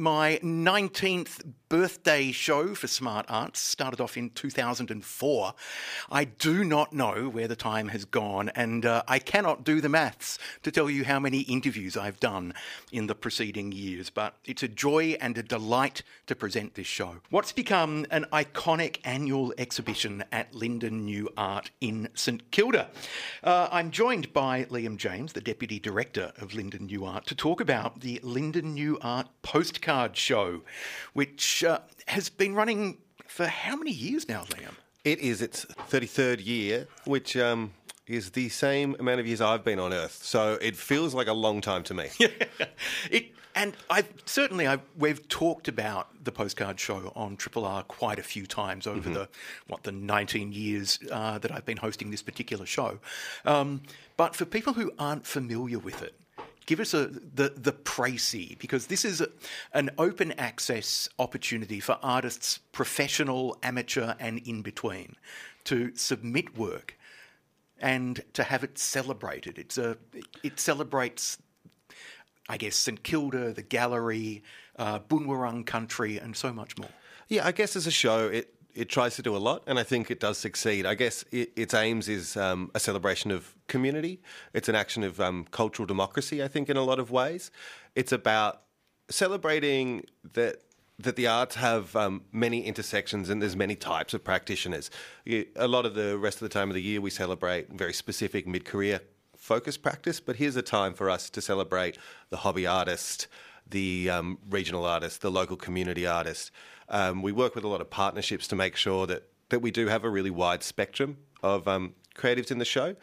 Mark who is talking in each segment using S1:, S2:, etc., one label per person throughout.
S1: my 19th birthday show for Smart Arts. Started off in 2004. I do not know where the time has gone, and uh, I cannot do the maths to tell you how many interviews I've done in the preceding years, but it's a joy and a delight to present this show. What's become an iconic annual exhibition at Linden New Art in St Kilda. Uh, I'm joined by Liam James, the Deputy Director of Linden New Art, to talk about the Linden New Art postcard show, which uh, has been running for how many years now, Liam?
S2: It is its 33rd year, which um, is the same amount of years I've been on Earth. So it feels like a long time to me.
S1: it, and I've certainly I've, we've talked about the postcard show on Triple R quite a few times over mm-hmm. the what the 19 years uh, that I've been hosting this particular show. Um, but for people who aren't familiar with it, give us a the the précis because this is a, an open access opportunity for artists, professional, amateur, and in between, to submit work and to have it celebrated. It's a it celebrates, I guess, St Kilda, the gallery, uh, Boonwurrung country, and so much more.
S2: Yeah, I guess as a show, it it tries to do a lot, and I think it does succeed. I guess it, its aims is um, a celebration of community. It's an action of um, cultural democracy. I think in a lot of ways, it's about celebrating that that the arts have um, many intersections and there's many types of practitioners. A lot of the rest of the time of the year, we celebrate very specific mid-career focused practice, but here's a time for us to celebrate the hobby artist, the um, regional artist, the local community artist. Um, we work with a lot of partnerships to make sure that, that we do have a really wide spectrum of um, creatives in the show.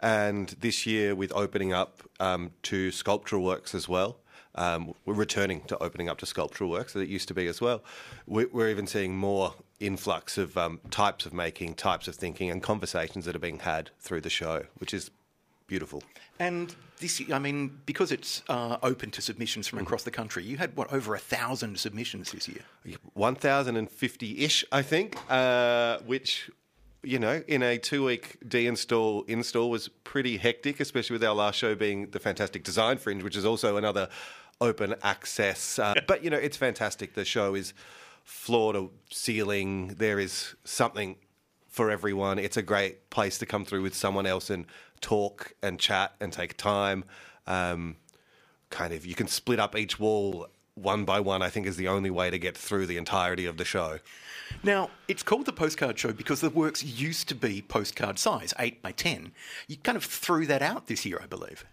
S2: And this year, with opening up um, to sculptural works as well, um, we're returning to opening up to sculptural works as it used to be as well. We're, even seeing more influx of um, types of making, types of thinking, and conversations that are being had through the show, which is beautiful.
S1: And this, I mean, because it's uh, open to submissions from across the country, you had what over a thousand submissions this year.
S2: One thousand and fifty-ish, I think, uh, which. You know, in a two-week de-install install was pretty hectic, especially with our last show being the fantastic Design Fringe, which is also another open access. Uh, but you know, it's fantastic. The show is floor to ceiling. There is something for everyone. It's a great place to come through with someone else and talk and chat and take time. Um, kind of, you can split up each wall one by one, I think, is the only way to get through the entirety of the show.
S1: Now, it's called the postcard show because the works used to be postcard size, 8 by 10. You kind of threw that out this year, I believe.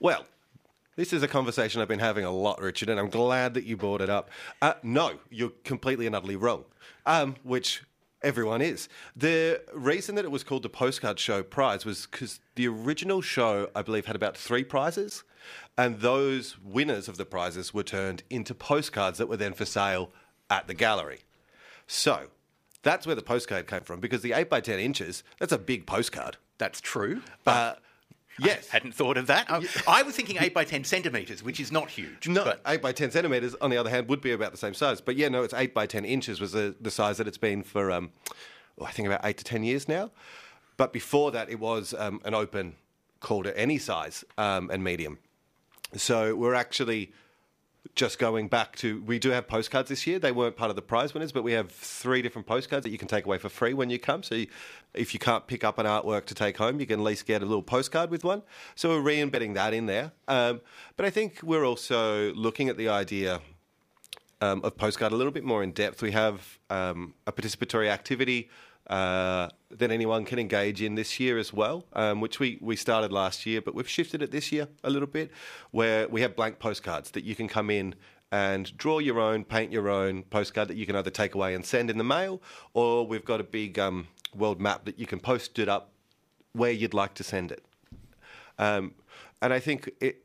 S2: Well, this is a conversation I've been having a lot, Richard, and I'm glad that you brought it up. Uh, no, you're completely and utterly wrong, um, which Everyone is. The reason that it was called the Postcard Show Prize was because the original show, I believe, had about three prizes, and those winners of the prizes were turned into postcards that were then for sale at the gallery. So that's where the postcard came from because the 8 by 10 inches, that's a big postcard.
S1: That's true. Uh, Yes. I hadn't thought of that. I, I, was thinking 8 by 10 centimetres, which is not huge.
S2: No, but. 8 by 10 centimetres, on the other hand, would be about the same size. But yeah, no, it's 8 by 10 inches was the, the size that it's been for, um, oh, I think, about 8 to 10 years now. But before that, it was um, an open call to any size um, and medium. So we're actually just going back to we do have postcards this year. They weren't part of the prize winners, but we have three different postcards that you can take away for free when you come. So you, if you can't pick up an artwork to take home, you can at least get a little postcard with one. So we're re-embedding that in there. Um, but I think we're also looking at the idea um, of postcard a little bit more in depth. We have um, a participatory activity uh, that anyone can engage in this year as well, um, which we, we started last year, but we've shifted it this year a little bit, where we have blank postcards that you can come in and draw your own, paint your own postcard that you can either take away and send in the mail, or we've got a big um, world map that you can post it up where you'd like to send it. Um, and I think it,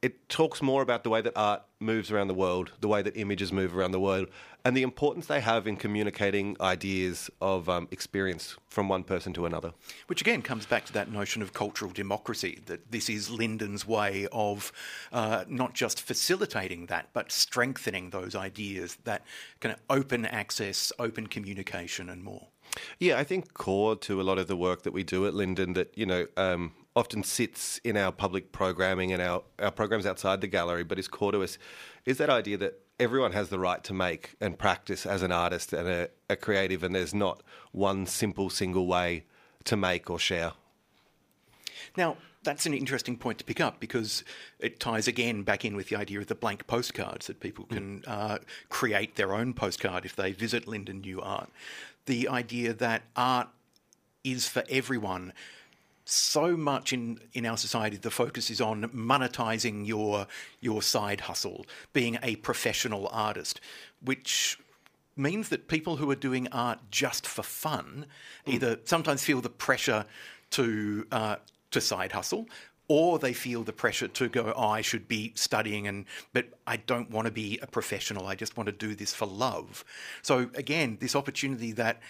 S2: it talks more about the way that art moves around the world, the way that images move around the world, and the importance they have in communicating ideas of um, experience from one person to another.
S1: Which again comes back to that notion of cultural democracy, that this is Linden's way of uh, not just facilitating that, but strengthening those ideas, that kind of open access, open communication, and more.
S2: Yeah, I think core to a lot of the work that we do at Linden that, you know, um, often sits in our public programming and our, our programs outside the gallery, but is core to us, is that idea that everyone has the right to make and practice as an artist and a, a creative, and there's not one simple, single way to make or share.
S1: Now, that's an interesting point to pick up because it ties again back in with the idea of the blank postcards that people can uh, create their own postcard if they visit Linden New Art. The idea that art is for everyone so much in, in our society the focus is on monetizing your your side hustle, being a professional artist, which means that people who are doing art just for fun mm. either sometimes feel the pressure to uh, to side hustle or they feel the pressure to go oh, I should be studying and but I don't want to be a professional I just want to do this for love so again this opportunity that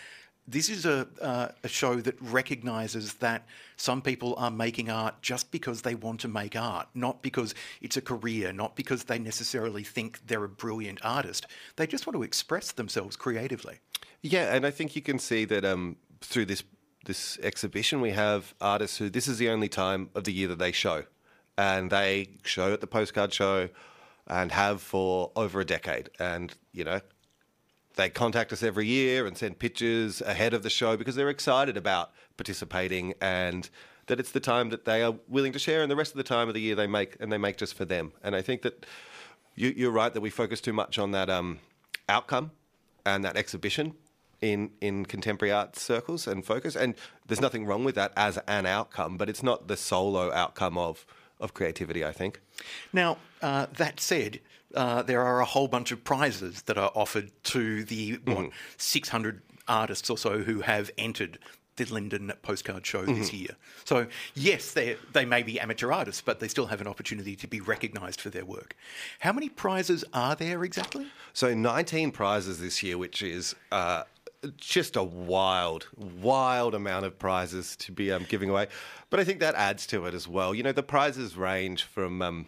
S1: this is a, uh, a show that recognises that some people are making art just because they want to make art, not because it's a career, not because they necessarily think they're a brilliant artist. They just want to express themselves creatively.
S2: Yeah, and I think you can see that um, through this this exhibition, we have artists who this is the only time of the year that they show, and they show at the postcard show, and have for over a decade. And you know, they contact us every year and send pictures ahead of the show because they're excited about participating and that it's the time that they are willing to share and the rest of the time of the year they make and they make just for them. And i think that you, are right that we focus too much on that um, outcome and that exhibition in in contemporary art circles and focus. And there's nothing wrong with that as an outcome but it's not the solo outcome of of creativity i think.
S1: Now uh, that said uh, there are a whole bunch of prizes that are offered to the mm-hmm. what, 600 artists or so who have entered the Linden postcard show mm-hmm. this year. So, yes, they they may be amateur artists, but they still have an opportunity to be recognised for their work. How many prizes are there exactly?
S2: So, 19 prizes this year, which is. Uh, just a wild, wild amount of prizes to be um, giving away, but I think that adds to it as well. You know, the prizes range from um,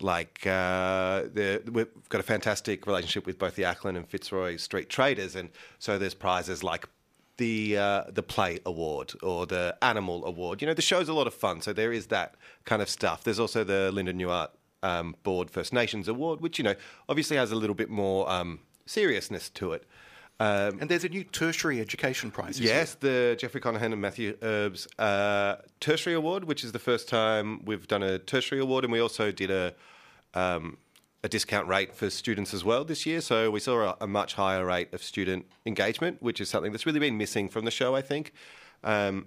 S2: like uh, we've got a fantastic relationship with both the Acland and Fitzroy Street Traders, and so there's prizes like the uh, the Play Award or the Animal Award. You know, the show's a lot of fun, so there is that kind of stuff. There's also the Linden New Art um, Board First Nations Award, which you know obviously has a little bit more um, seriousness to it.
S1: Um, and there's a new tertiary education prize.
S2: Yes, the Jeffrey Conahan and Matthew Herbs uh, Tertiary Award, which is the first time we've done a tertiary award, and we also did a um, a discount rate for students as well this year. So we saw a, a, much higher rate of student engagement, which is something that's really been missing from the show, I think. Um,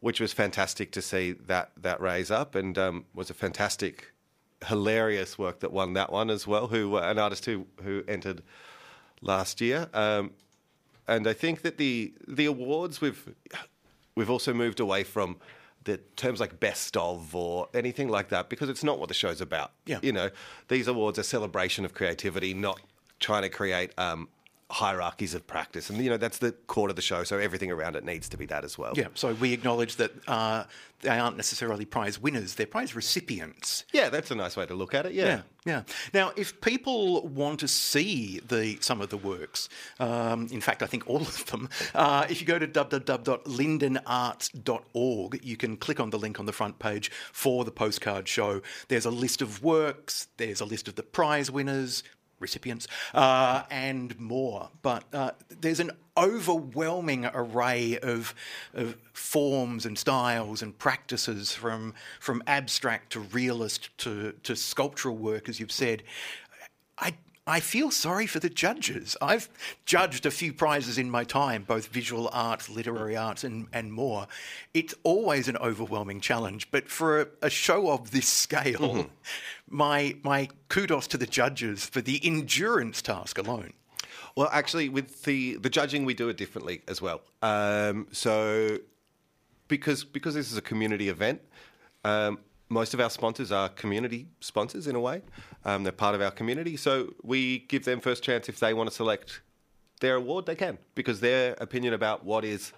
S2: which was fantastic to see that that raise up, and um, was a fantastic, hilarious work that won that one as well. Who an artist who who entered last year. Um, and I think that the the awards we've we've also moved away from the terms like best of or anything like that because it's not what the show's about.
S1: Yeah.
S2: You know, these awards are celebration of creativity, not trying to create um, hierarchies of practice. And, you know, that's the core of the show. So everything around it needs to be that as well.
S1: Yeah. So we acknowledge that uh, they aren't necessarily prize winners, they're prize recipients.
S2: Yeah, that's a nice way to look at it. Yeah.
S1: Yeah. yeah. Now, if people want to see the some of the works, um, in fact, I think all of them, uh, if you go to www.lindenarts.org, you can click on the link on the front page for the postcard show. There's a list of works, there's a list of the prize winners, recipients, uh, and more. But uh, there's an overwhelming array of, of, forms and styles and practices from, from abstract to realist to, to sculptural work, as you've said. I I feel sorry for the judges. I've judged a few prizes in my time, both visual arts, literary arts, and, and more. It's always an overwhelming challenge. But for a, a show of this scale, mm-hmm. my, my kudos to the judges for the endurance task alone.
S2: Well, actually, with the, the judging, we do it differently as well. Um, so, because, because this is a community event, um, most of our sponsors are community sponsors in a way. Um, they're part of our community, so we give them first chance if they want to select their award, they can because their opinion about what is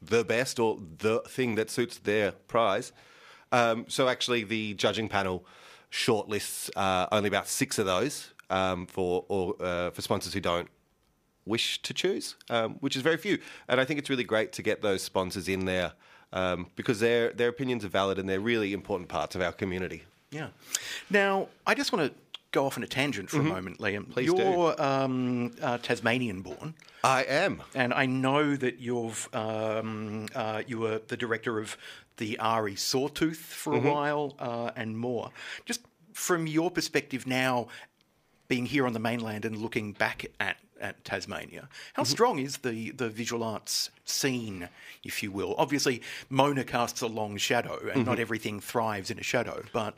S2: the best or the thing that suits their prize. Um, so actually, the judging panel shortlists uh, only about six of those um, for or uh, for sponsors who don't wish to choose, um, which is very few. And I think it's really great to get those sponsors in there um, because their their opinions are valid and they're really important parts of our community.
S1: Yeah. Now, I just want to go off on a tangent for a moment, Liam.
S2: Please
S1: You're um, uh, Tasmanian born,
S2: I am.
S1: and I know that you've um, uh, you were the director of the ARI Sawtooth for a while uh, and more. Just from your perspective now, being here on the mainland and looking back at at Tasmania. How strong is the, the visual arts scene, if you will? Obviously, Mona casts a long shadow, and not everything thrives in a shadow. But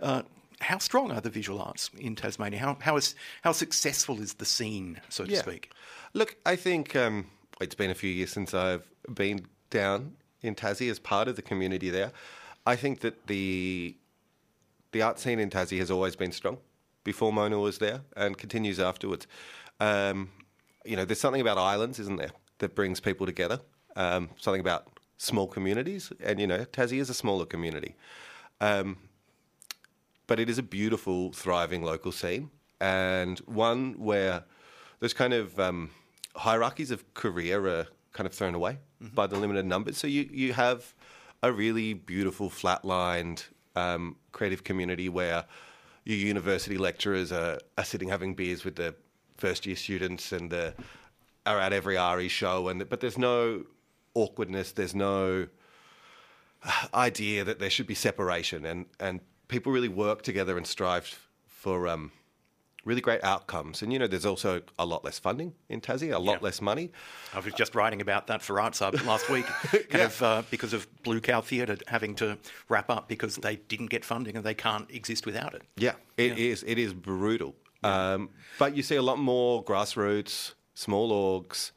S1: uh, how strong are the visual arts in Tasmania? How how is how successful is the scene, so to
S2: Yeah.
S1: speak?
S2: Look, I think um, it's been a few years since I've been down in Tassie as part of the community there. I think that the the art scene in Tassie has always been strong before Mona was there and continues afterwards. Um, you know, there's something about islands, isn't there, that brings people together. Um, something about small communities, and you know, Tassie is a smaller community. Um, but it is a beautiful, thriving local scene, and one where those kind of um, hierarchies of career are kind of thrown away by the limited numbers. So you you have a really beautiful, flatlined, um, creative community where your university lecturers are, are sitting having beers with the first year students and the, are at every ARI show, and but there's no awkwardness. There's no idea that there should be separation and, and people really work together and strive for um, really great outcomes. And, you know, there's also a lot less funding in Tassie, a lot
S1: Yeah.
S2: less money.
S1: I was just writing about that for Arts Hub last week, kind of uh, because of Blue Cow Theatre having to wrap up because they didn't get funding and they can't exist without it.
S2: Yeah, it is. It is brutal. Um, but you see a lot more grassroots, small orgs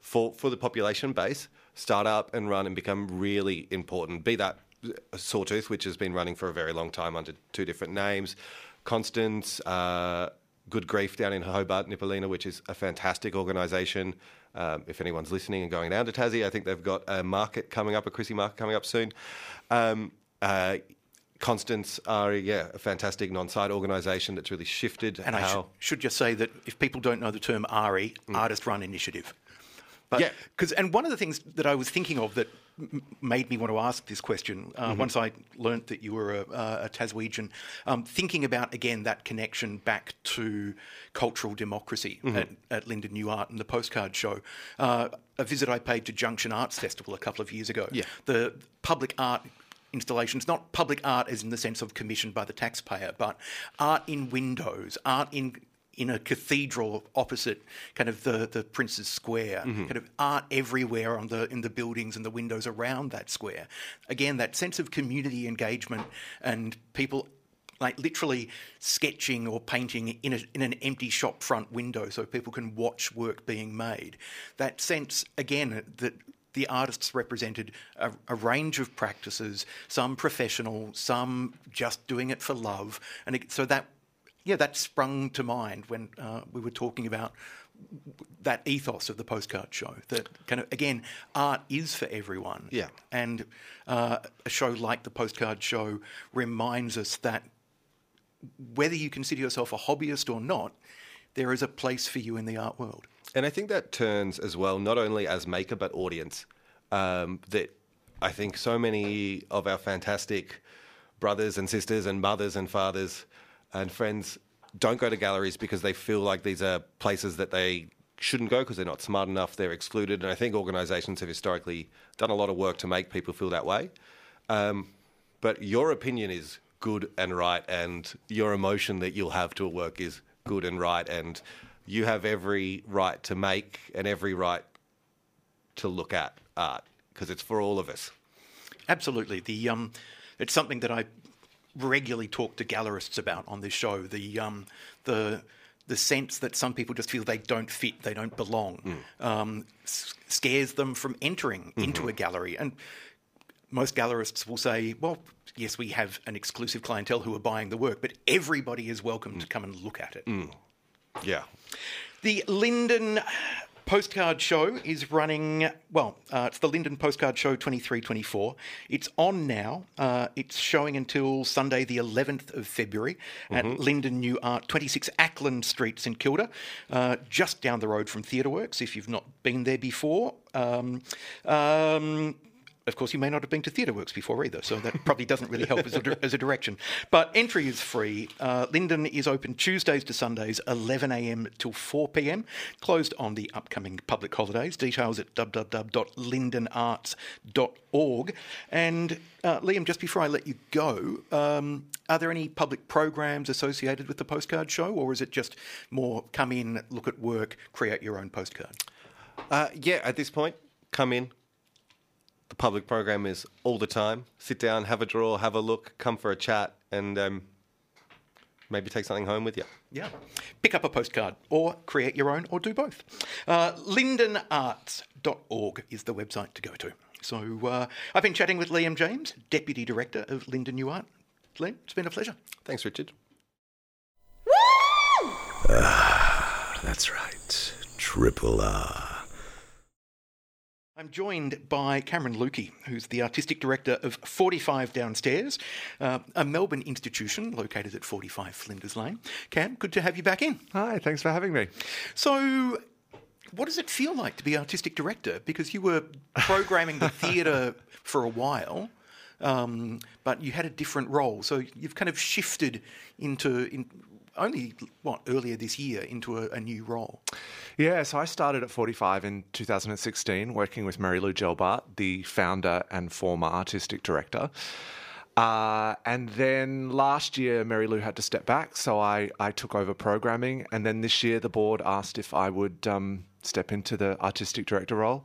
S2: for, for the population base start up and run and become really important. Be that Sawtooth, which has been running for a very long time under two different names, Constance, uh, Good Grief down in Hobart, Nippolina, which is a fantastic organisation. Um, if anyone's listening and going down to Tassie, I think they've got a market coming up, a Chrissy market coming up soon. Um, uh, Constance are yeah, a fantastic non-site organisation that's really shifted
S1: And I should, should just say that if people don't know the term ARI, Artist Run Initiative. But,
S2: Yeah.
S1: Cause, and one of the things that I was thinking of that m- made me want to ask this question uh, once I learnt that you were a, a Taswegian, um, thinking about again that connection back to cultural democracy at, at Linden New Art and the postcard show. Uh, a visit I paid to Junction Arts Festival a couple of years ago.
S2: Yeah.
S1: The public art installations, not public art as in the sense of commissioned by the taxpayer, but art in windows, art in in a cathedral opposite kind of the, the Prince's Square, mm-hmm. kind of art everywhere on the in the buildings and the windows around that square. Again, that sense of community engagement and people like literally sketching or painting in, a, in an empty shop front window so people can watch work being made. That sense, again, that the artists represented a, a range of practices, some professional, some just doing it for love. And it, so that, yeah, that sprung to mind when uh, we were talking about that ethos of the postcard show that kind of again art is for everyone
S2: Yeah.
S1: and uh, a show like the postcard show reminds us that whether you consider yourself a hobbyist or not there is a place for you in the art world
S2: And I think that turns as well, not only as maker but audience. Um, that I think so many of our fantastic brothers and sisters and mothers and fathers and friends don't go to galleries because they feel like these are places that they shouldn't go because they're not smart enough, they're excluded. And I think organisations have historically done a lot of work to make people feel that way. Um, but your opinion is good and right, and your emotion that you'll have to a work is good and right, and you have every right to make and every right to look at art because it's for all of us.
S1: Absolutely. The um, it's something that I regularly talk to gallerists about on this show. The um, the the sense that some people just feel they don't fit, they don't belong, um, scares them from entering into a gallery. And most gallerists will say, well, yes, we have an exclusive clientele who are buying the work, but everybody is welcome to come and look at it.
S2: Yeah.
S1: The Linden Postcard Show is running, well, uh, it's the Linden Postcard Show 23 24. It's on now. Uh, it's showing until Sunday, the 11th of February at Linden New Art, 26 Acland Street, St Kilda, uh, just down the road from Theatre Works if you've not been there before. Um, um, of course, you may not have been to Theatre Works before either, so that probably doesn't really help as a, as a direction. But entry is free. Uh, Linden is open Tuesdays to Sundays, 11am till 4pm, closed on the upcoming public holidays. Details at www.lindenarts.org. And uh, Liam, just before I let you go, um, are there any public programs associated with the postcard show, or is it just more come in, look at work, create your own postcard?
S2: Uh, yeah, at this point, come in. The public program is all the time. Sit down, have a draw, have a look, come for a chat, and um, maybe take something home with you.
S1: Yeah. Pick up a postcard or create your own or do both. Uh, lindenarts.org is the website to go to. So uh, I've been chatting with Liam James, Deputy Director of Linden New Art. Liam, it's been a pleasure.
S2: Thanks, Richard.
S3: That's right. Triple R.
S1: I'm joined by Cameron Lukey, who's the Artistic Director of 45 Downstairs, uh, a Melbourne institution located at 45 Flinders Lane. Cam, good to have you back in.
S4: Hi, thanks for having me.
S1: So, what does it feel like to be artistic director? Because you were programming the theatre for a while, um, but you had a different role. So you've kind of shifted into in, only what earlier this year into a, a new role.
S4: Yeah, so I started at 45 in 2016, working with Mary Lou Jelbart, the founder and former artistic director. Uh, and then last year, Mary Lou had to step back, so I, I took over programming. And then this year, the board asked if I would um, step into the artistic director role.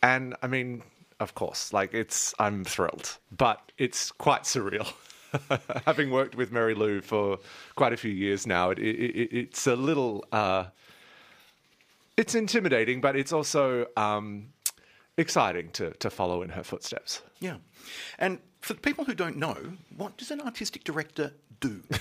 S4: And I mean, of course, like it's, I'm thrilled, but it's quite surreal. Having worked with Mary Lou for quite a few years now, it, it, it, it's a little, uh, it's intimidating, but it's also um, exciting to, to follow in her footsteps.
S1: Yeah. And for the people who don't know, what does an artistic director do?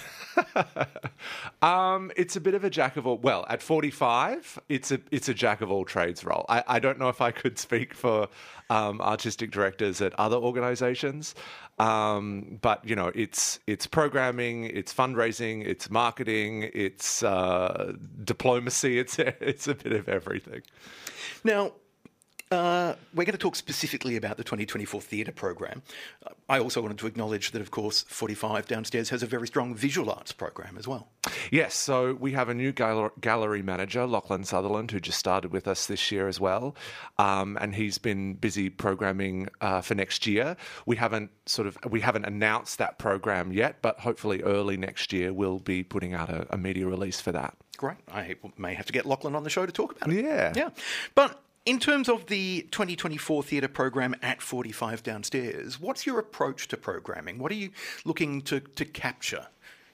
S4: Um, it's a bit of a jack of all. Well, at forty-five, it's a it's a jack of all trades role. I, I don't know if I could speak for um, artistic directors at other organisations, um, but you know, it's it's programming, it's fundraising, it's marketing, it's uh, diplomacy. It's it's a bit of everything.
S1: now, uh, we're going to talk specifically about the 2024 theatre program. Uh, I also wanted to acknowledge that, of course, 45 downstairs has a very strong visual arts program as well.
S4: Yes, so we have a new gal- gallery manager, Lachlan Sutherland, who just started with us this year as well, um, and he's been busy programming uh, for next year. We haven't sort of we haven't announced that program yet, but hopefully early next year we'll be putting out a, a media release for that.
S1: Great. I may have to get Lachlan on the show to talk about it.
S4: Yeah.
S1: Yeah. But in terms of the 2024 theatre program at 45 downstairs, what's your approach to programming? What are you looking to, to capture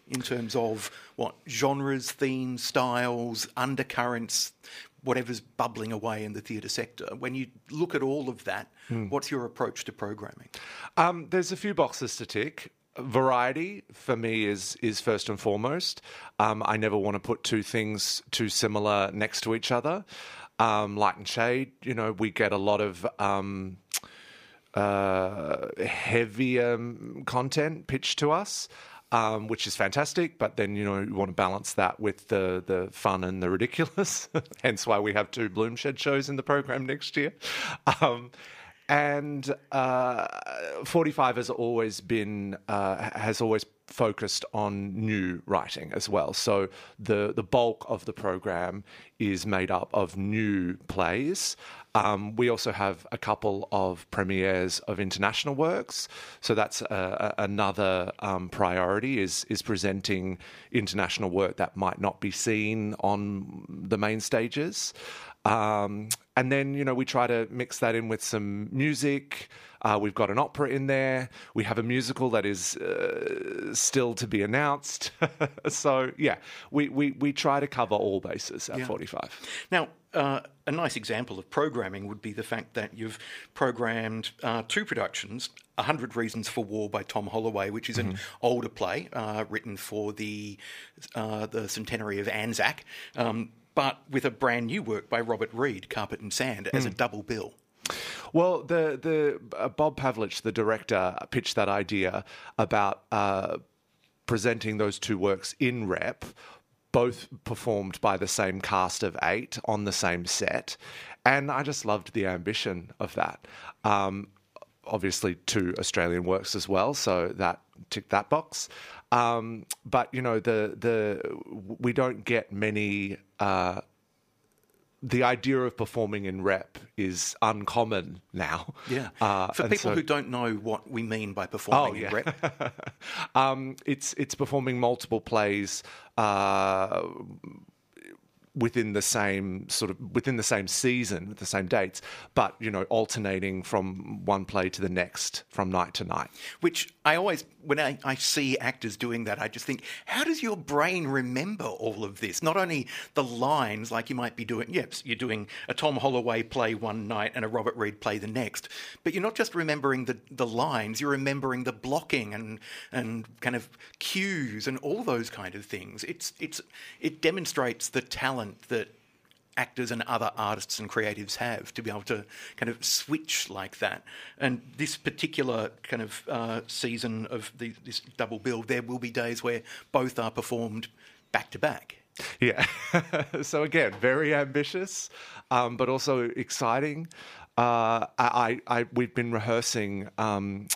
S1: in terms of what genres, themes, styles, undercurrents, whatever's bubbling away in the theatre sector? When you look at all of that, what's your approach to programming?
S4: Um, there's a few boxes to tick. Variety for me is is first and foremost. Um, I never want to put two things too similar next to each other. Um, light and shade, you know, we get a lot of um, uh, heavier um, content pitched to us. Um, which is fantastic, but then you know you want to balance that with the the fun and the ridiculous. Hence why we have two Bloomshed shows in the program next year. Um, and uh, 45 has always been uh, has always focused on new writing as well. So the the bulk of the program is made up of new plays. Um, we also have a couple of premieres of international works. So that's a, a, another um, priority is is presenting international work that might not be seen on the main stages. Um, and then you know we try to mix that in with some music. Uh, we've got an opera in there. We have a musical that is uh, still to be announced. so yeah, we, we we try to cover all bases at 45.
S1: Now, uh, a nice example of programming would be the fact that you've programmed uh, two productions, A Hundred Reasons for War by Tom Holloway, which is an older play uh, written for the, uh, the centenary of Anzac, um, but with a brand new work by Robert Reed, Carpet and Sand, as a double bill.
S4: Well, the the uh, Bob Pavlich, the director, pitched that idea about uh, presenting those two works in rep, both performed by the same cast of eight on the same set, and I just loved the ambition of that. Um, obviously, two Australian works as well, so that ticked that box. Um, but you know, the the we don't get many. Uh, the idea of performing in rep is uncommon now.
S1: Yeah.
S4: Uh,
S1: For people
S4: so-
S1: who don't know what we mean by performing
S4: Oh,
S1: in rep,
S4: um, it's it's performing multiple plays uh, within the same sort of within the same season with the same dates, but you know alternating from one play to the next from night to night.
S1: which I always, when I, I see actors doing that, I just think, how does your brain remember all of this? Not only the lines, like you might be doing, yes, you're doing a Tom Holloway play one night and a Robert Reed play the next, but you're not just remembering the, the lines, you're remembering the blocking and, and kind of cues and all those kind of things. It's, it's, it demonstrates the talent that actors and other artists and creatives have to be able to kind of switch like that. And this particular kind of uh, season of the, this double bill, there will be days where both are performed back to back.
S4: Yeah. so again, very ambitious, um, but also exciting. Uh, I, I, we've been rehearsing um,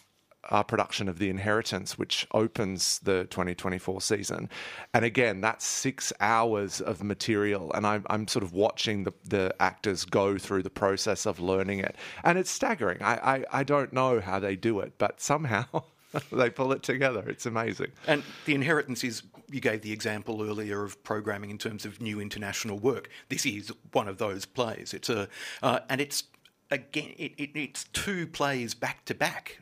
S4: our production of The Inheritance, which opens the 2024 season, and again, that's six hours of material, and I'm, I'm sort of watching the, the actors go through the process of learning it, and it's staggering. I, I, I don't know how they do it, but somehow. they pull it together. It's amazing.
S1: And The Inheritance is, you gave the example earlier of programming in terms of new international work. This is one of those plays. It's a, uh, and it's, again, it, it, it's two plays back to back.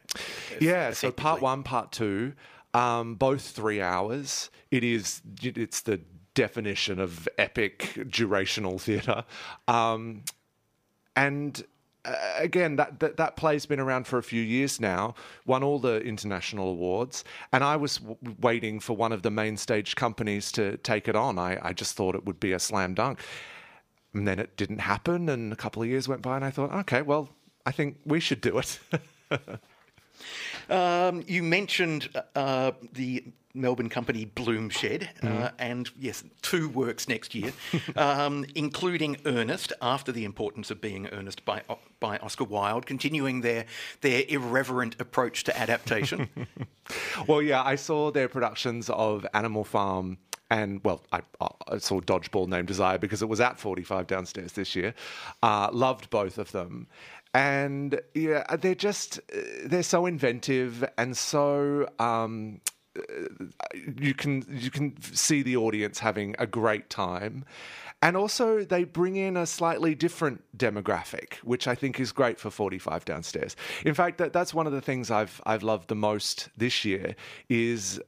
S4: Yeah, so part one, part two, um, both three hours. It is. It's the definition of epic durational theatre, um, and. Uh, again, that, that that play's been around for a few years now. Won all the international awards, and I was w- waiting for one of the main stage companies to take it on. I, I just thought it would be a slam dunk, and then it didn't happen. And a couple of years went by, and I thought, okay, well, I think we should do it.
S1: Um, you mentioned uh, the Melbourne company Bloomshed, uh, and yes, two works next year, um, including Ernest, after the importance of being Ernest by by Oscar Wilde, continuing their their irreverent approach to adaptation.
S4: Well, yeah, I saw their productions of Animal Farm and, well, I, I saw Dodgeball Named Desire because it was at 45 downstairs this year. Uh, loved both of them. And yeah, they're just, uh, they're so inventive and so. Um, uh, you can you can see the audience having a great time and also they bring in a slightly different demographic which i think is great for 45 downstairs in fact that, that's one of the things i've i've loved the most this year is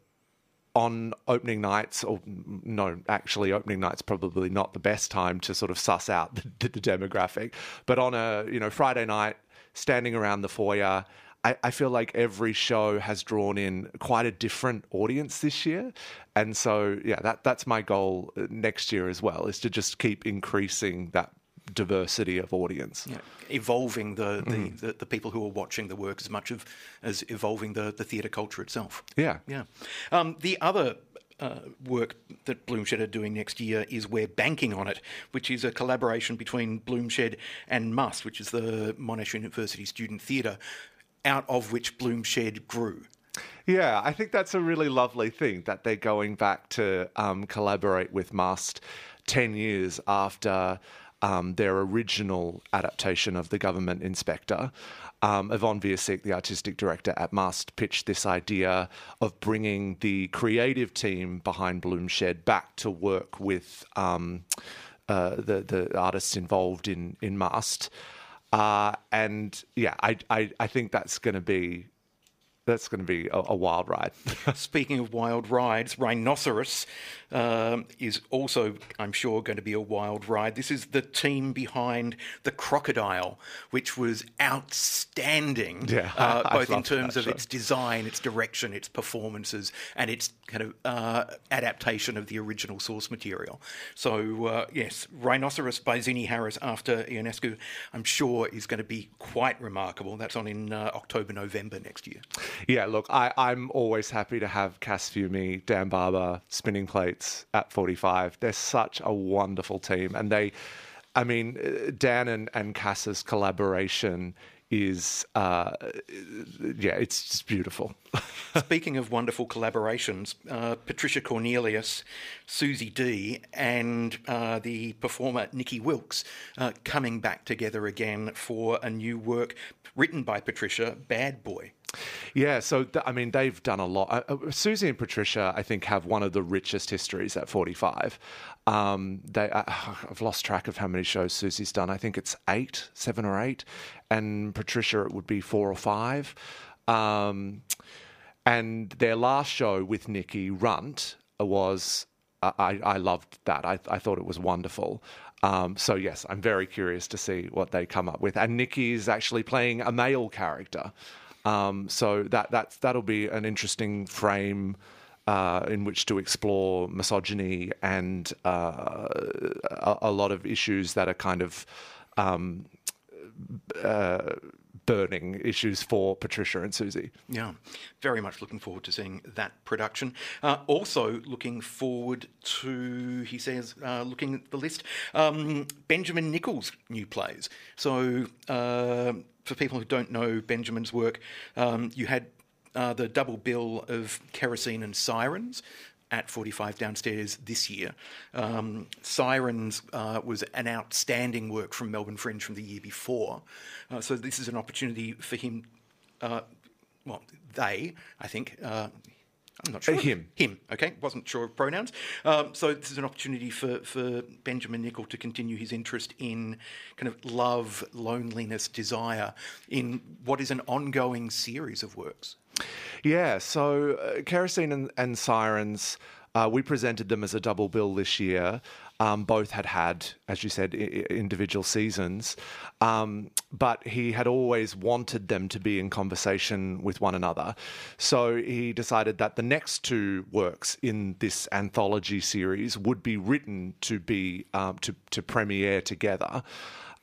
S4: on opening nights, or no, actually, opening night's probably not the best time to sort of suss out the, the demographic. But on a you know Friday night, standing around the foyer, I, I feel like every show has drawn in quite a different audience this year, and so yeah, that that's my goal uh, next year as well, is to just keep increasing that diversity of audience.
S1: know, evolving the, the, the, the people who are watching the work as much of, as evolving the, the theatre culture itself.
S4: Yeah.
S1: Yeah. Um, the other uh, work that Bloomshed are doing next year is We're Banking on It, which is a collaboration between Bloomshed and MUST, which is the Monash University Student Theatre, out of which Bloomshed grew.
S4: Yeah, I think that's a really lovely thing that they're going back to um, collaborate with Must 10 years after um, their original adaptation of The Government Inspector. Um, Yvonne Viasic, the artistic director at Must, pitched this idea of bringing the creative team behind Bloomshed back to work with. Um, uh, the the artists involved in in Must. Uh, and yeah, I, I I think that's going to be that's going to be a, a wild ride.
S1: Speaking of wild rides, Rhinoceros um, is also, I'm sure, going to be a wild ride. This is the team behind the Crocodile, which was outstanding,
S4: Yeah,
S1: uh, both in terms of
S4: show.
S1: its design, its direction, its performances, and its kind of uh, adaptation of the original source material. So, uh, yes, Rhinoceros by Zinnie Harris after Ionesco, I'm sure, is going to be quite remarkable. That's on in uh, October, November next year.
S4: Yeah, look, I, I'm always happy to have Cass Fumi, Dan Barber, spinning at 45. They're such a wonderful team. And they, I mean, uh, Dan and, and Cass's collaboration is, uh, yeah, it's just beautiful.
S1: Speaking of wonderful collaborations, uh, Patricia Cornelius, Susie Dee, and uh, the performer Nicci Wilks uh, coming back together again for a new work written by Patricia, Bad Boy.
S4: Yeah, so th- I mean, they've done a lot. Uh, uh, Susie and Patricia, I think, have one of the richest histories at 45. Um, they, uh, I've lost track of how many shows Susie's done. I think it's eight, seven or eight, and Patricia it would be four or five. Um, and their last show with Nicci Runt was I, I loved that. I, I thought it was wonderful. Um, so yes, I'm very curious to see what they come up with. And Nicci is actually playing a male character, um, so that that's that'll be an interesting frame. Uh, in which to explore misogyny and uh, a, a lot of issues that are kind of um, uh, burning issues for Patricia and Susie.
S1: Yeah, very much looking forward to seeing that production. Uh, also, looking forward to, he says, uh, looking at the list, um, Benjamin Nichols' new plays. So, uh, for people who don't know Benjamin's work, um, you had uh, the double bill of Kerosene and Sirens. At 45 downstairs this year. Um, Sirens uh, was an outstanding work from Melbourne Fringe from the year before. Uh, so, this is an opportunity for him uh, well, they, I think. Uh, I'm not sure.
S4: Him.
S1: Him, okay. Wasn't sure of pronouns. Um, so this is an opportunity for, for Benjamin Nicol to continue his interest in kind of love, loneliness, desire in what is an ongoing series of works.
S4: Yeah, so uh, Kerosene and, and Sirens, uh, we presented them as a double bill this year. Um, both had had, as you said, I- individual seasons, um, but he had always wanted them to be in conversation with one another. So he decided that the next two works in this anthology series would be written to be um, to to premiere together.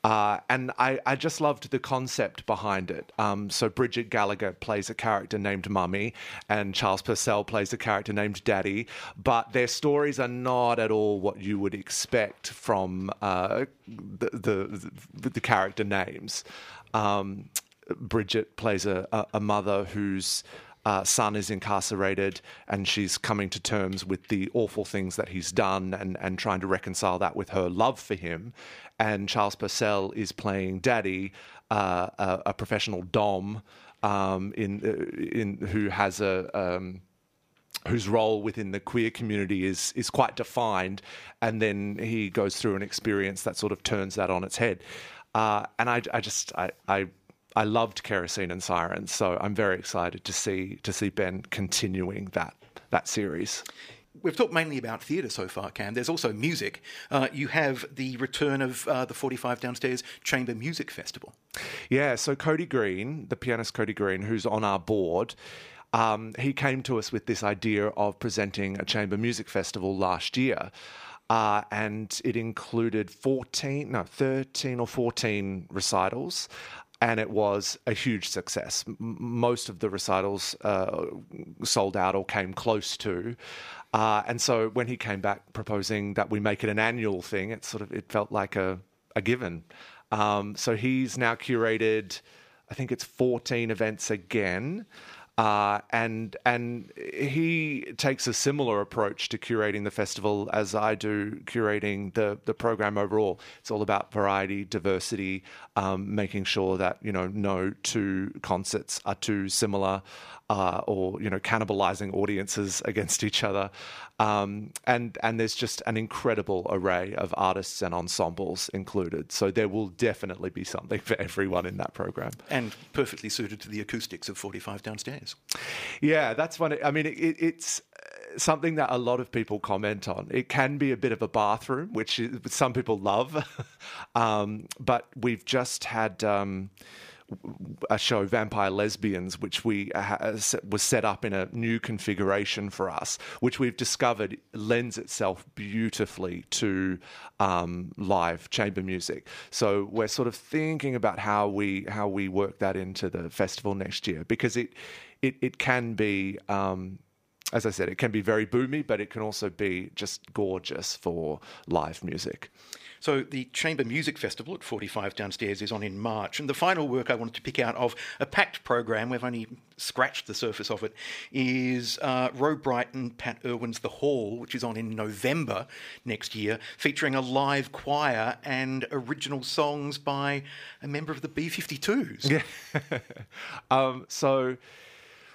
S4: Uh, and I, I just loved the concept behind it. Um, so Bridget Gallagher plays a character named Mummy, and Charles Purcell plays a character named Daddy. But their stories are not at all what you would expect from uh, the, the the the character names. Um, Bridget plays a, a, a mother whose uh, son is incarcerated and she's coming to terms with the awful things that he's done and, and trying to reconcile that with her love for him. And Charles Purcell is playing Daddy, uh, a, a professional dom um, in uh, in who has a um, whose role within the queer community is is quite defined, and then he goes through an experience that sort of turns that on its head. Uh, and I, I just I, I I loved Kerosene and Sirens, so I'm very excited to see to see Ben continuing that that series.
S1: We've talked mainly about theatre so far, Cam. There's also music. Uh, you have the return of uh, the 45 Downstairs Chamber Music Festival.
S4: Yeah, so Coady Green, the pianist Coady Green, who's on our board, um, he came to us with this idea of presenting a chamber music festival last year. Uh, and it included 14, no, 13 or 14 recitals. And it was a huge success. Most of the recitals uh, sold out or came close to. Uh, and so when he came back proposing that we make it an annual thing, it sort of it felt like a, a given. Um, so he's now curated, I think it's 14 events again. Uh, and and he takes a similar approach to curating the festival as I do curating the the program overall. It's all about variety, diversity, um, making sure that you know no two concerts are too similar uh, or you know cannibalizing audiences against each other. Um, and and there's just an incredible array of artists and ensembles included. So there will definitely be something for everyone in that program.
S1: And perfectly suited to the acoustics of 45 downstairs.
S4: Yeah, that's one. I mean, it, it's uh, something that a lot of people comment on. It can be a bit of a bathroom, which some people love. um, but we've just had. Um, a show, Vampire Lesbians, which we uh, was set up in a new configuration for us, which we've discovered lends itself beautifully to um, live chamber music. So we're sort of thinking about how we how we work that into the festival next year because it it, it can be. Um, as I said, it can be very boomy, but it can also be just gorgeous for live music.
S1: So the Chamber Music Festival at 45 downstairs is on in March. And the final work I wanted to pick out of a packed program, we've only scratched the surface of it, is uh, Ro Brighton, Pat Irwin's The Hall, which is on in November next year, featuring a live choir and original songs by a member of the B-52s.
S4: Yeah. um, so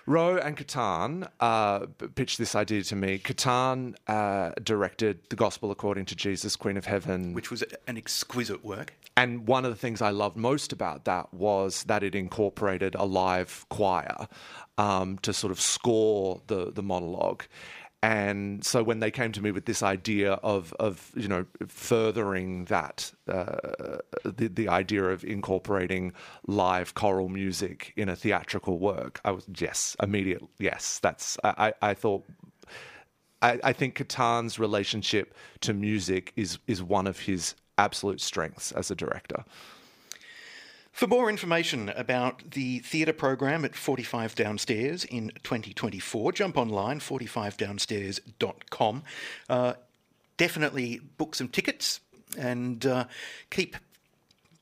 S4: Ro and Catan uh, pitched this idea to me. Catan uh, directed The Gospel According to Jesus, Queen of Heaven.
S1: Which was an exquisite work.
S4: And one of the things I loved most about that was that it incorporated a live choir um, to sort of score the, the monologue. And so when they came to me with this idea of, of you know, furthering that, uh, the, the idea of incorporating live choral music in a theatrical work, I was, yes, immediate, yes. That's, I, I thought, I, I think Katan's relationship to music is, is one of his absolute strengths as a director.
S1: For more information about the theatre program at 45 Downstairs in 2024, jump online, 45downstairs.com. Uh, definitely book some tickets and uh, keep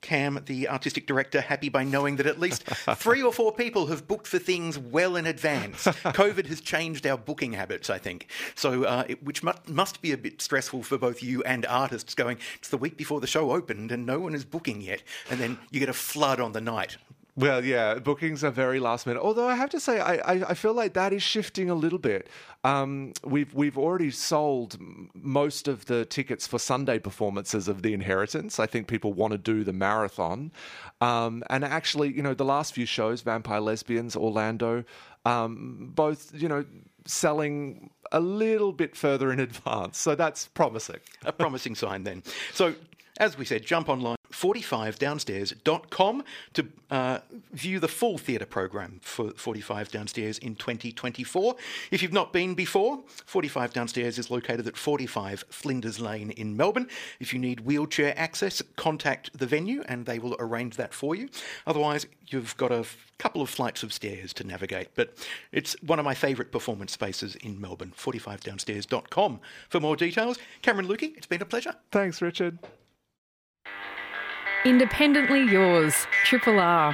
S1: Cam, the artistic director, happy by knowing that at least three or four people have booked for things well in advance. COVID has changed our booking habits, I think. So, uh, it, which mu- must be a bit stressful for both you and artists going, it's the week before the show opened and no one is booking yet. And then you get a flood on the night.
S4: Well, yeah, bookings are very last minute. Although I have to say, I, I, I feel like that is shifting a little bit. Um, we've we've already sold most of the tickets for Sunday performances of The Inheritance. I think people want to do the marathon, um, and actually, you know, the last few shows, Vampire Lesbians, Orlando, um, both, you know, selling a little bit further in advance. So that's promising.
S1: A promising sign then. So as we said, jump online, 45downstairs.com to uh, view the full theatre program for 45 Downstairs in 2024. If you've not been before, 45 Downstairs is located at 45 Flinders Lane in Melbourne. If you need wheelchair access, contact the venue and they will arrange that for you. Otherwise, you've got a couple of flights of stairs to navigate, but it's one of my favourite performance spaces in Melbourne, 45downstairs.com. For more details, Cameron Lukey, it's been a pleasure.
S4: Thanks, Richard.
S5: Independently yours, Triple R.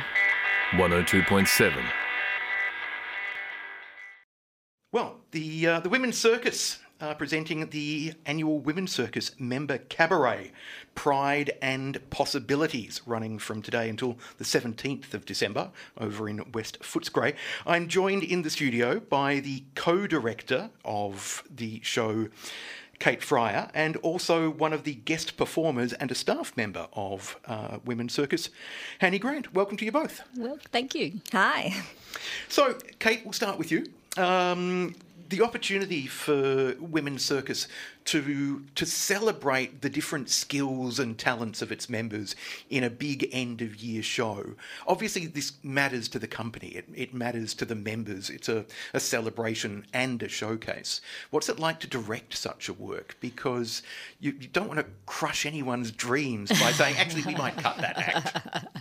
S3: 102.7.
S1: Well, the uh, the Women's Circus uh, presenting the annual Women's Circus member cabaret, Pride and Possibilities, running from today until the 17th of December over in West Footscray. I'm joined in the studio by the co-director of the show. Kate Fryer, and also one of the guest performers and a staff member of uh, Women's Circus, Hanne Grant. Welcome to you both.
S6: Well, thank you. Hi.
S1: So, Kate, we'll start with you. Um, the opportunity for Women's Circus to to celebrate the different skills and talents of its members in a big end of year show. Obviously, this matters to the company. It, it matters to the members. It's a, a celebration and a showcase. What's it like to direct such a work? Because you, you don't want to crush anyone's dreams by saying, actually, we might cut that act.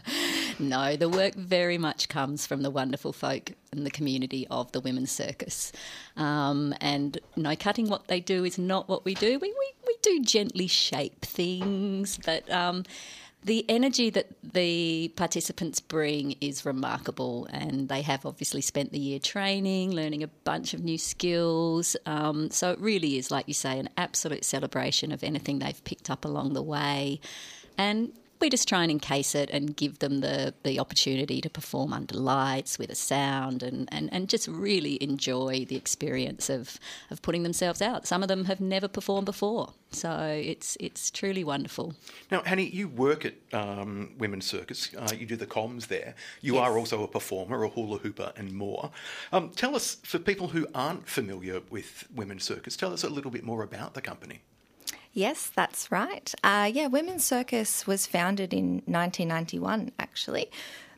S6: No, the work very much comes from the wonderful folk in the community of the Women's Circus. Um, and no, cutting what they do is not what we do. We, we, we do gently shape things, but um, the energy that the participants bring is remarkable, and they have obviously spent the year training, learning a bunch of new skills. Um, so it really is, like you say, an absolute celebration of anything they've picked up along the way. And we just try and encase it and give them the, the opportunity to perform under lights with a sound and, and, and just really enjoy the experience of, of putting themselves out. Some of them have never performed before, so it's it's truly wonderful.
S1: Now, Hanne, you work at um, Women's Circus. Uh, you do the comms there. You
S6: Yes.
S1: are also a performer, a hula hooper, and more. Um, tell us, for people who aren't familiar with Women's Circus, tell us a little bit more about the company.
S7: Yes, that's right. Uh, yeah, Women's Circus was founded in 1991, actually,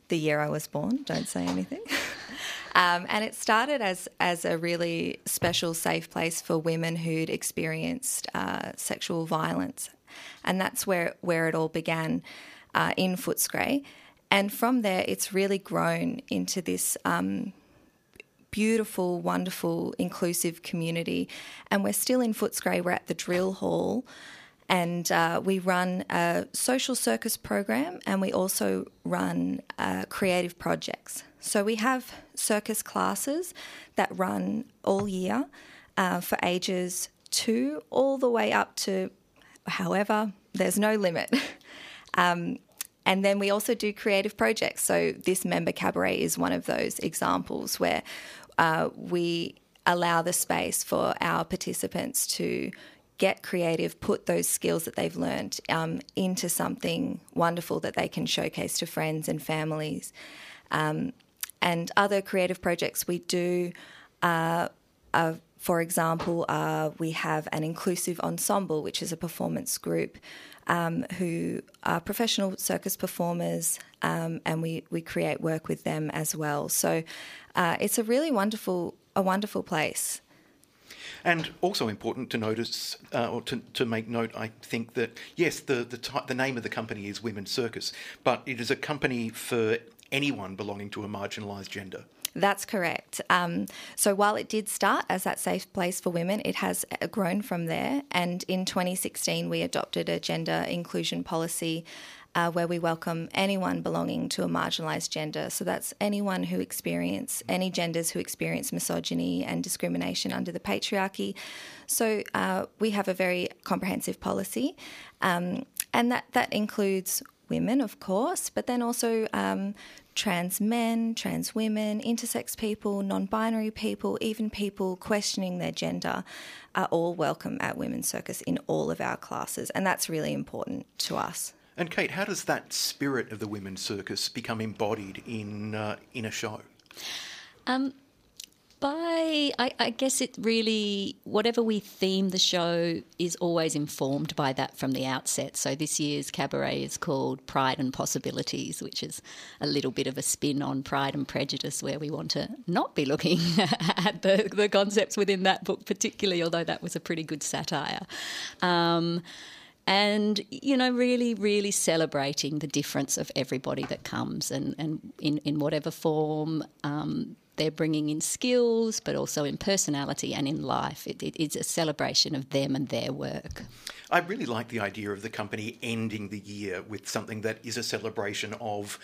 S7: the year I was born. Don't say anything. um, and it started as as a really special, safe place for women who'd experienced uh, sexual violence, and that's where where it all began uh, in Footscray. And from there, it's really grown into this. Um, beautiful, wonderful, inclusive community. And we're still in Footscray. We're at the drill hall. And uh, we run a social circus program and we also run uh, creative projects. So we have circus classes that run all year uh, for ages two all the way up to, however, there's no limit. Um, and then we also do creative projects. So this member cabaret is one of those examples where uh, we allow the space for our participants to get creative, put those skills that they've learned um, into something wonderful that they can showcase to friends and families. Um, and other creative projects we do. Uh, uh, for example, uh, we have an inclusive ensemble, which is a performance group um, who are professional circus performers, um, and we, we create work with them as well. So uh, it's a really wonderful a wonderful place.
S1: And also important to notice, uh, or to, to make note, I think that yes, the the, the name of the company is Women's Circus, but it is a company for anyone belonging to a marginalised gender.
S7: That's correct. Um, so while it did start as that safe place for women, it has uh, grown from there. And in 2016, we adopted a gender inclusion policy uh, where we welcome anyone belonging to a marginalised gender. So that's anyone who experience any genders who experience misogyny and discrimination under the patriarchy. So uh, we have a very comprehensive policy, um, and that that includes women, of course, but then also um, trans men, trans women, intersex people, non binary people, even people questioning their gender are all welcome at Women's Circus in all of our classes. And that's really important to us.
S1: And Kate, how does that spirit of the Women's Circus become embodied in uh, in a show?
S6: Um, by, I, I guess it really, whatever we theme the show is always informed by that from the outset. So this year's cabaret is called Pride and Possibilities, which is a little bit of a spin on Pride and Prejudice, where we want to not be looking at the, the concepts within that book, particularly, although that was a pretty good satire. Um, and you know really really celebrating the difference of everybody that comes and, and in, in whatever form um, they're bringing in skills but also in personality and in life it, it, it's a celebration of them and their work
S1: I really like the idea of the company ending the year with something that is a celebration of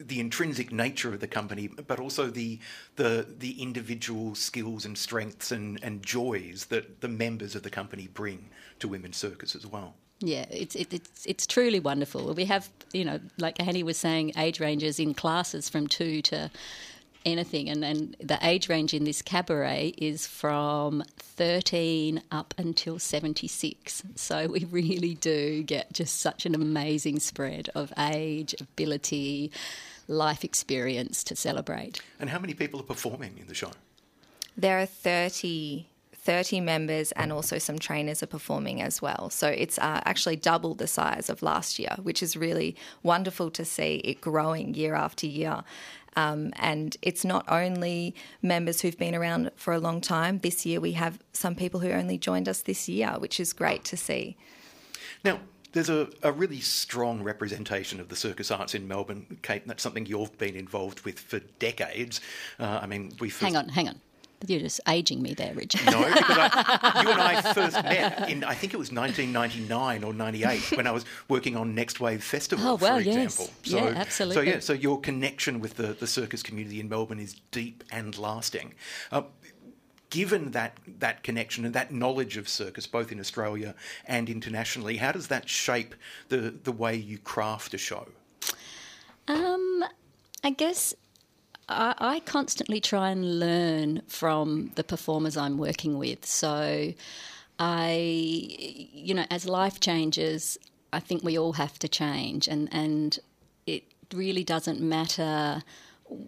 S1: the intrinsic nature of the company, but also the the the individual skills and strengths and, and joys that the members of the company bring to Women's Circus as well.
S6: Yeah, it's it, it's it's truly wonderful. We have you know, like Hanne was saying, age ranges in classes from two to anything, and and the age range in this cabaret is from thirteen up until seventy six. So we really do get just such an amazing spread of age, ability, life experience to celebrate.
S1: And how many people are performing in the show?
S7: There are 30, 30 members, and also some trainers are performing as well. So it's uh, actually double the size of last year, which is really wonderful to see it growing year after year. Um, and it's not only members who've been around for a long time. This year, we have some people who only joined us this year, which is great to see.
S1: Now, there's a, a really strong representation of the circus arts in Melbourne, Kate, and that's something you've been involved with for decades. Uh, I mean, we first...
S6: Hang on, hang on. You're just aging me there, Richard.
S1: No, because I, you and I first met in, I think it was 1999 or 98 when I was working on Next Wave Festival,
S6: Oh, well,
S1: for
S6: yes.
S1: example.
S6: Yeah, absolutely.
S1: So yeah, so your connection with the, the circus community in Melbourne is deep and lasting. Uh, given that, that connection and that knowledge of circus, both in Australia and internationally, how does that shape the, the way you craft a show?
S6: Um, I guess I, I constantly try and learn from the performers I'm working with. So I, you know, as life changes, I think we all have to change, and and it really doesn't matter.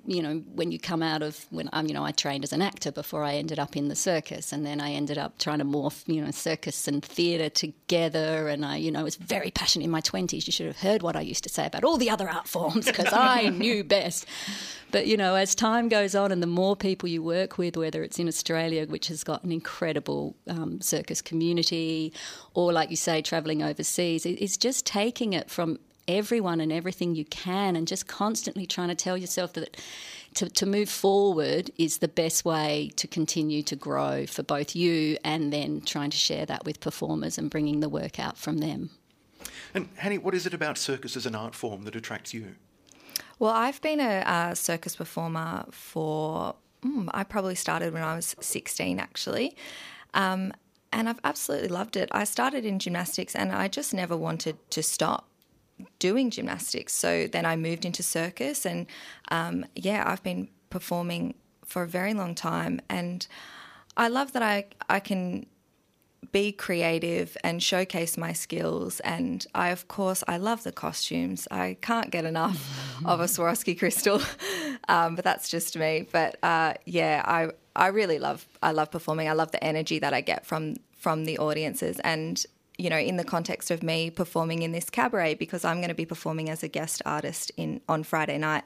S6: You know, when you come out of when I'm, you know, I trained as an actor before I ended up in the circus, and then I ended up trying to morph, you know, circus and theatre together. And I, you know, was very passionate in my twenties. You should have heard what I used to say about all the other art forms because I knew best. But you know, as time goes on, and the more people you work with, whether it's in Australia, which has got an incredible um, circus community, or like you say, travelling overseas, it's just taking it from everyone and everything you can, and just constantly trying to tell yourself that. To, to move forward is the best way to continue to grow for both you and then trying to share that with performers and bringing the work out from them.
S1: And Hanne, what is it about circus as an art form that attracts you?
S7: Well, I've been a, uh circus performer for, mm, I probably started when I was 16 actually. Um, and I've absolutely loved it. I started in gymnastics and I just never wanted to stop doing gymnastics. So then I moved into circus and um, yeah, I've been performing for a very long time. And I love that I, I can be creative and showcase my skills. And I, of course, I love the costumes. I can't get enough of a Swarovski crystal, um, but that's just me. But uh, yeah, I I really love I love performing. I love the energy that I get from from the audiences and. You know, in the context of me performing in this cabaret, because I'm going to be performing as a guest artist in on Friday night,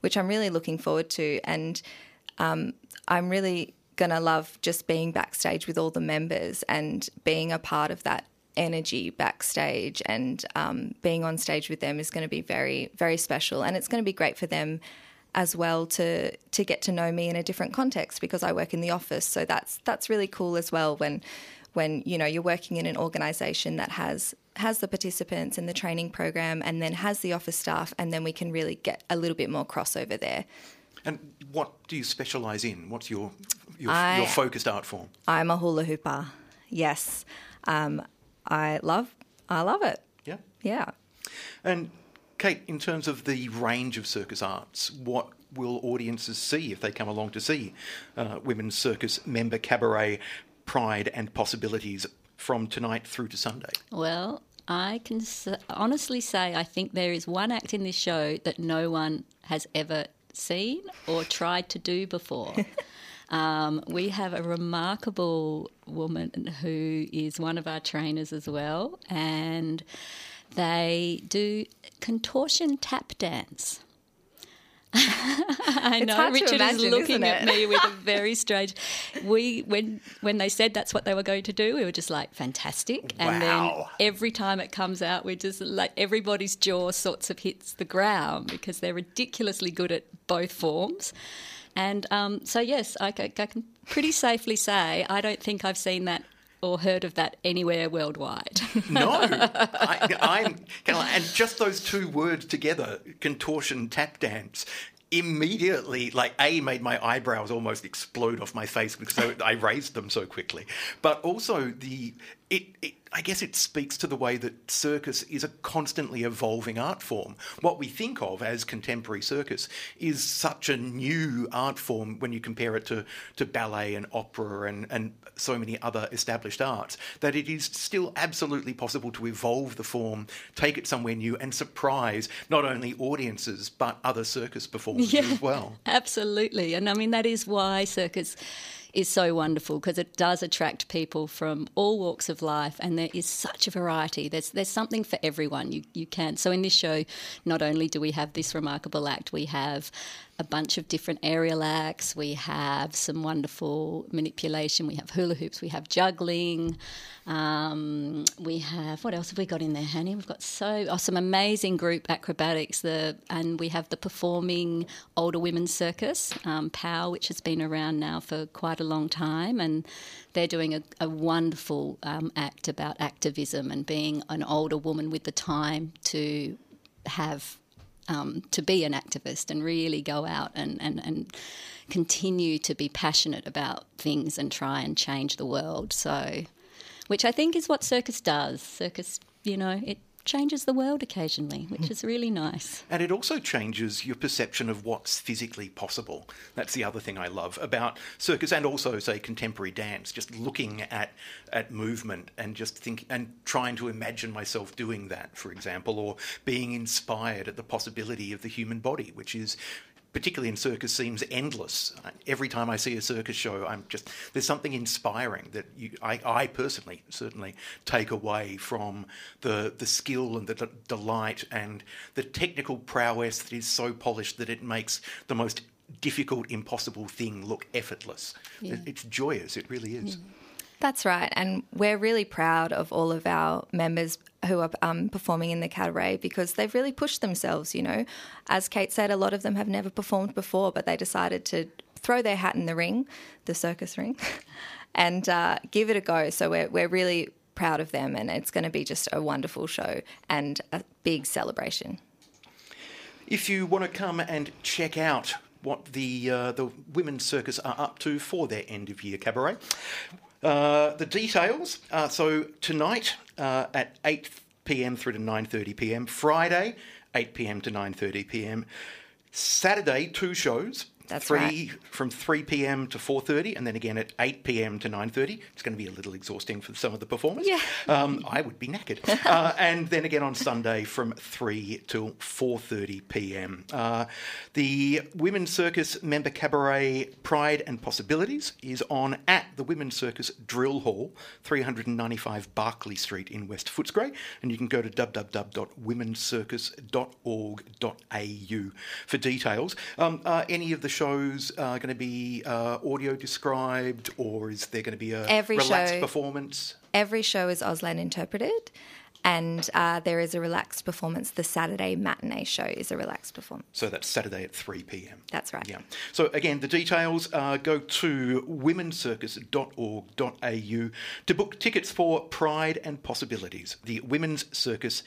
S7: which I'm really looking forward to. And um, I'm really gonna love just being backstage with all the members and being a part of that energy backstage. And um, being on stage with them is going to be very very special. And it's going to be great for them as well to to get to know me in a different context because I work in the office. So that's that's really cool as well when when you know you're working in an organization that has has the participants and the training program and then has the office staff and then we can really get a little bit more crossover there
S1: And what do you specialise in? What's your your,
S7: I-
S1: your focused art form?
S7: I'm a hula hooper. Yes, um, I love. I love it.
S1: Yeah.
S7: Yeah.
S1: And Kate, in terms of the range of circus arts, what will audiences see if they come along to see uh, Women's Circus Member Cabaret Pride and Possibilities from tonight through to Sunday?
S6: Well, I can s- honestly say I think there is one act in this show that no one has ever seen or tried to do before. um, we have a remarkable woman who is one of our trainers as well, and they do contortion tap dance. I know Richard is
S7: imagine,
S6: looking
S7: isn't
S6: at me with a very strange. We when when they said that's what they were going to do, we were just like fantastic. And then
S1: Wow.
S6: every time it comes out, we just like everybody's jaw sorts of hits the ground because they're ridiculously good at both forms. And um, so yes, I, I can pretty safely say I don't think I've seen that or heard of that anywhere worldwide.
S1: No, I, I'm and just those two words together, contortion tap dance. Immediately, like A, made my eyebrows almost explode off my face because I, I raised them so quickly. But also the it, it, I guess it speaks to the way that circus is a constantly evolving art form. What we think of as contemporary circus is such a new art form when you compare it to, to ballet and opera and, and so many other established arts, that it is still absolutely possible to evolve the form, take it somewhere new, and surprise not only audiences but other circus performers as well.
S6: Absolutely. And I mean, that is why circus is so wonderful because it does attract people from all walks of life and there is such a variety. There's there's something for everyone. You you can. So in this show, not only do we have this remarkable act, we have a bunch of different aerial acts. We have some wonderful manipulation. We have hula hoops. We have juggling. Um, we have what else have we got in there, Hanne? We've got so oh, some amazing group acrobatics. The and we have the performing older women's circus, um, POW, which has been around now for quite a long time, and they're doing a, a wonderful um, act about activism and being an older woman with the time to have um, to be an activist and really go out and, and, and continue to be passionate about things and try and change the world. So, which I think is what circus does. Circus, you know, it changes the world occasionally, which is really nice.
S1: And it also changes your perception of what's physically possible. That's the other thing I love about circus and also, say, contemporary dance. Just looking at at movement and just think and trying to imagine myself doing that, for example, or being inspired at the possibility of the human body, which is particularly in circus, seems endless. Every time I see a circus show, I'm just there's something inspiring that you, I, I personally certainly take away from the the skill and the d- delight and the technical prowess that is so polished that it makes the most difficult, impossible thing look effortless.
S6: Yeah.
S1: It's joyous. It really is. Mm.
S7: That's right. And we're really proud of all of our members who are um, performing in the cabaret because they've really pushed themselves. You know, as Kate said, a lot of them have never performed before, but they decided to throw their hat in the ring, the circus ring, and uh, give it a go. So we're, we're really proud of them, and it's going to be just a wonderful show and a big celebration.
S1: If you want to come and check out what the uh, the women's circus are up to for their end of year cabaret, uh, the details. Uh, so tonight uh, at eight p.m. through to nine thirty p.m. Friday, eight p.m. to nine thirty p.m. Saturday, two shows.
S7: That's
S1: three
S7: right.
S1: from 3 p.m. to 4:30, and then again at 8 p.m. to 9:30. It's going to be a little exhausting for some of the performers.
S7: Yeah.
S1: Um, I would be knackered. uh, and then again on Sunday from 3 till 4:30 p.m. Uh, the Women's Circus Member Cabaret Pride and Possibilities is on at the Women's Circus Drill Hall, 395 Barclay Street in West Footscray, and you can go to www.womencircus.org.au for details. Um, are any of the shows uh, going to be uh, audio described, or is there going to be a
S7: Every
S1: relaxed
S7: show-
S1: performance?
S7: Every show is Auslan interpreted, and uh, there is a relaxed performance. The Saturday matinee show is a relaxed performance.
S1: So that's Saturday at 3 p.m.
S7: That's right.
S1: Yeah. So again, the details uh, go to womencircus.org.au to book tickets for Pride and Possibilities, the Women's Circus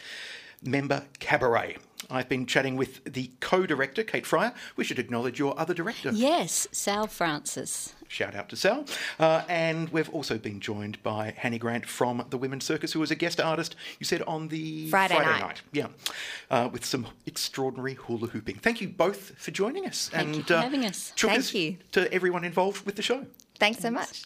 S1: member cabaret. I've been chatting with the co-director, Kate Fryer. We should acknowledge your other director.
S6: Yes, Sal Francis.
S1: Shout out to Sal. Uh, and we've also been joined by Hanne Grant from the Women's Circus, who was a guest artist, you said, on the
S7: Friday night.
S1: Yeah, uh, with some extraordinary hula hooping. Thank you both for joining us.
S6: Thank
S1: and
S6: you for having us.
S7: Thank you.
S1: to everyone involved with the show.
S7: Thanks so much.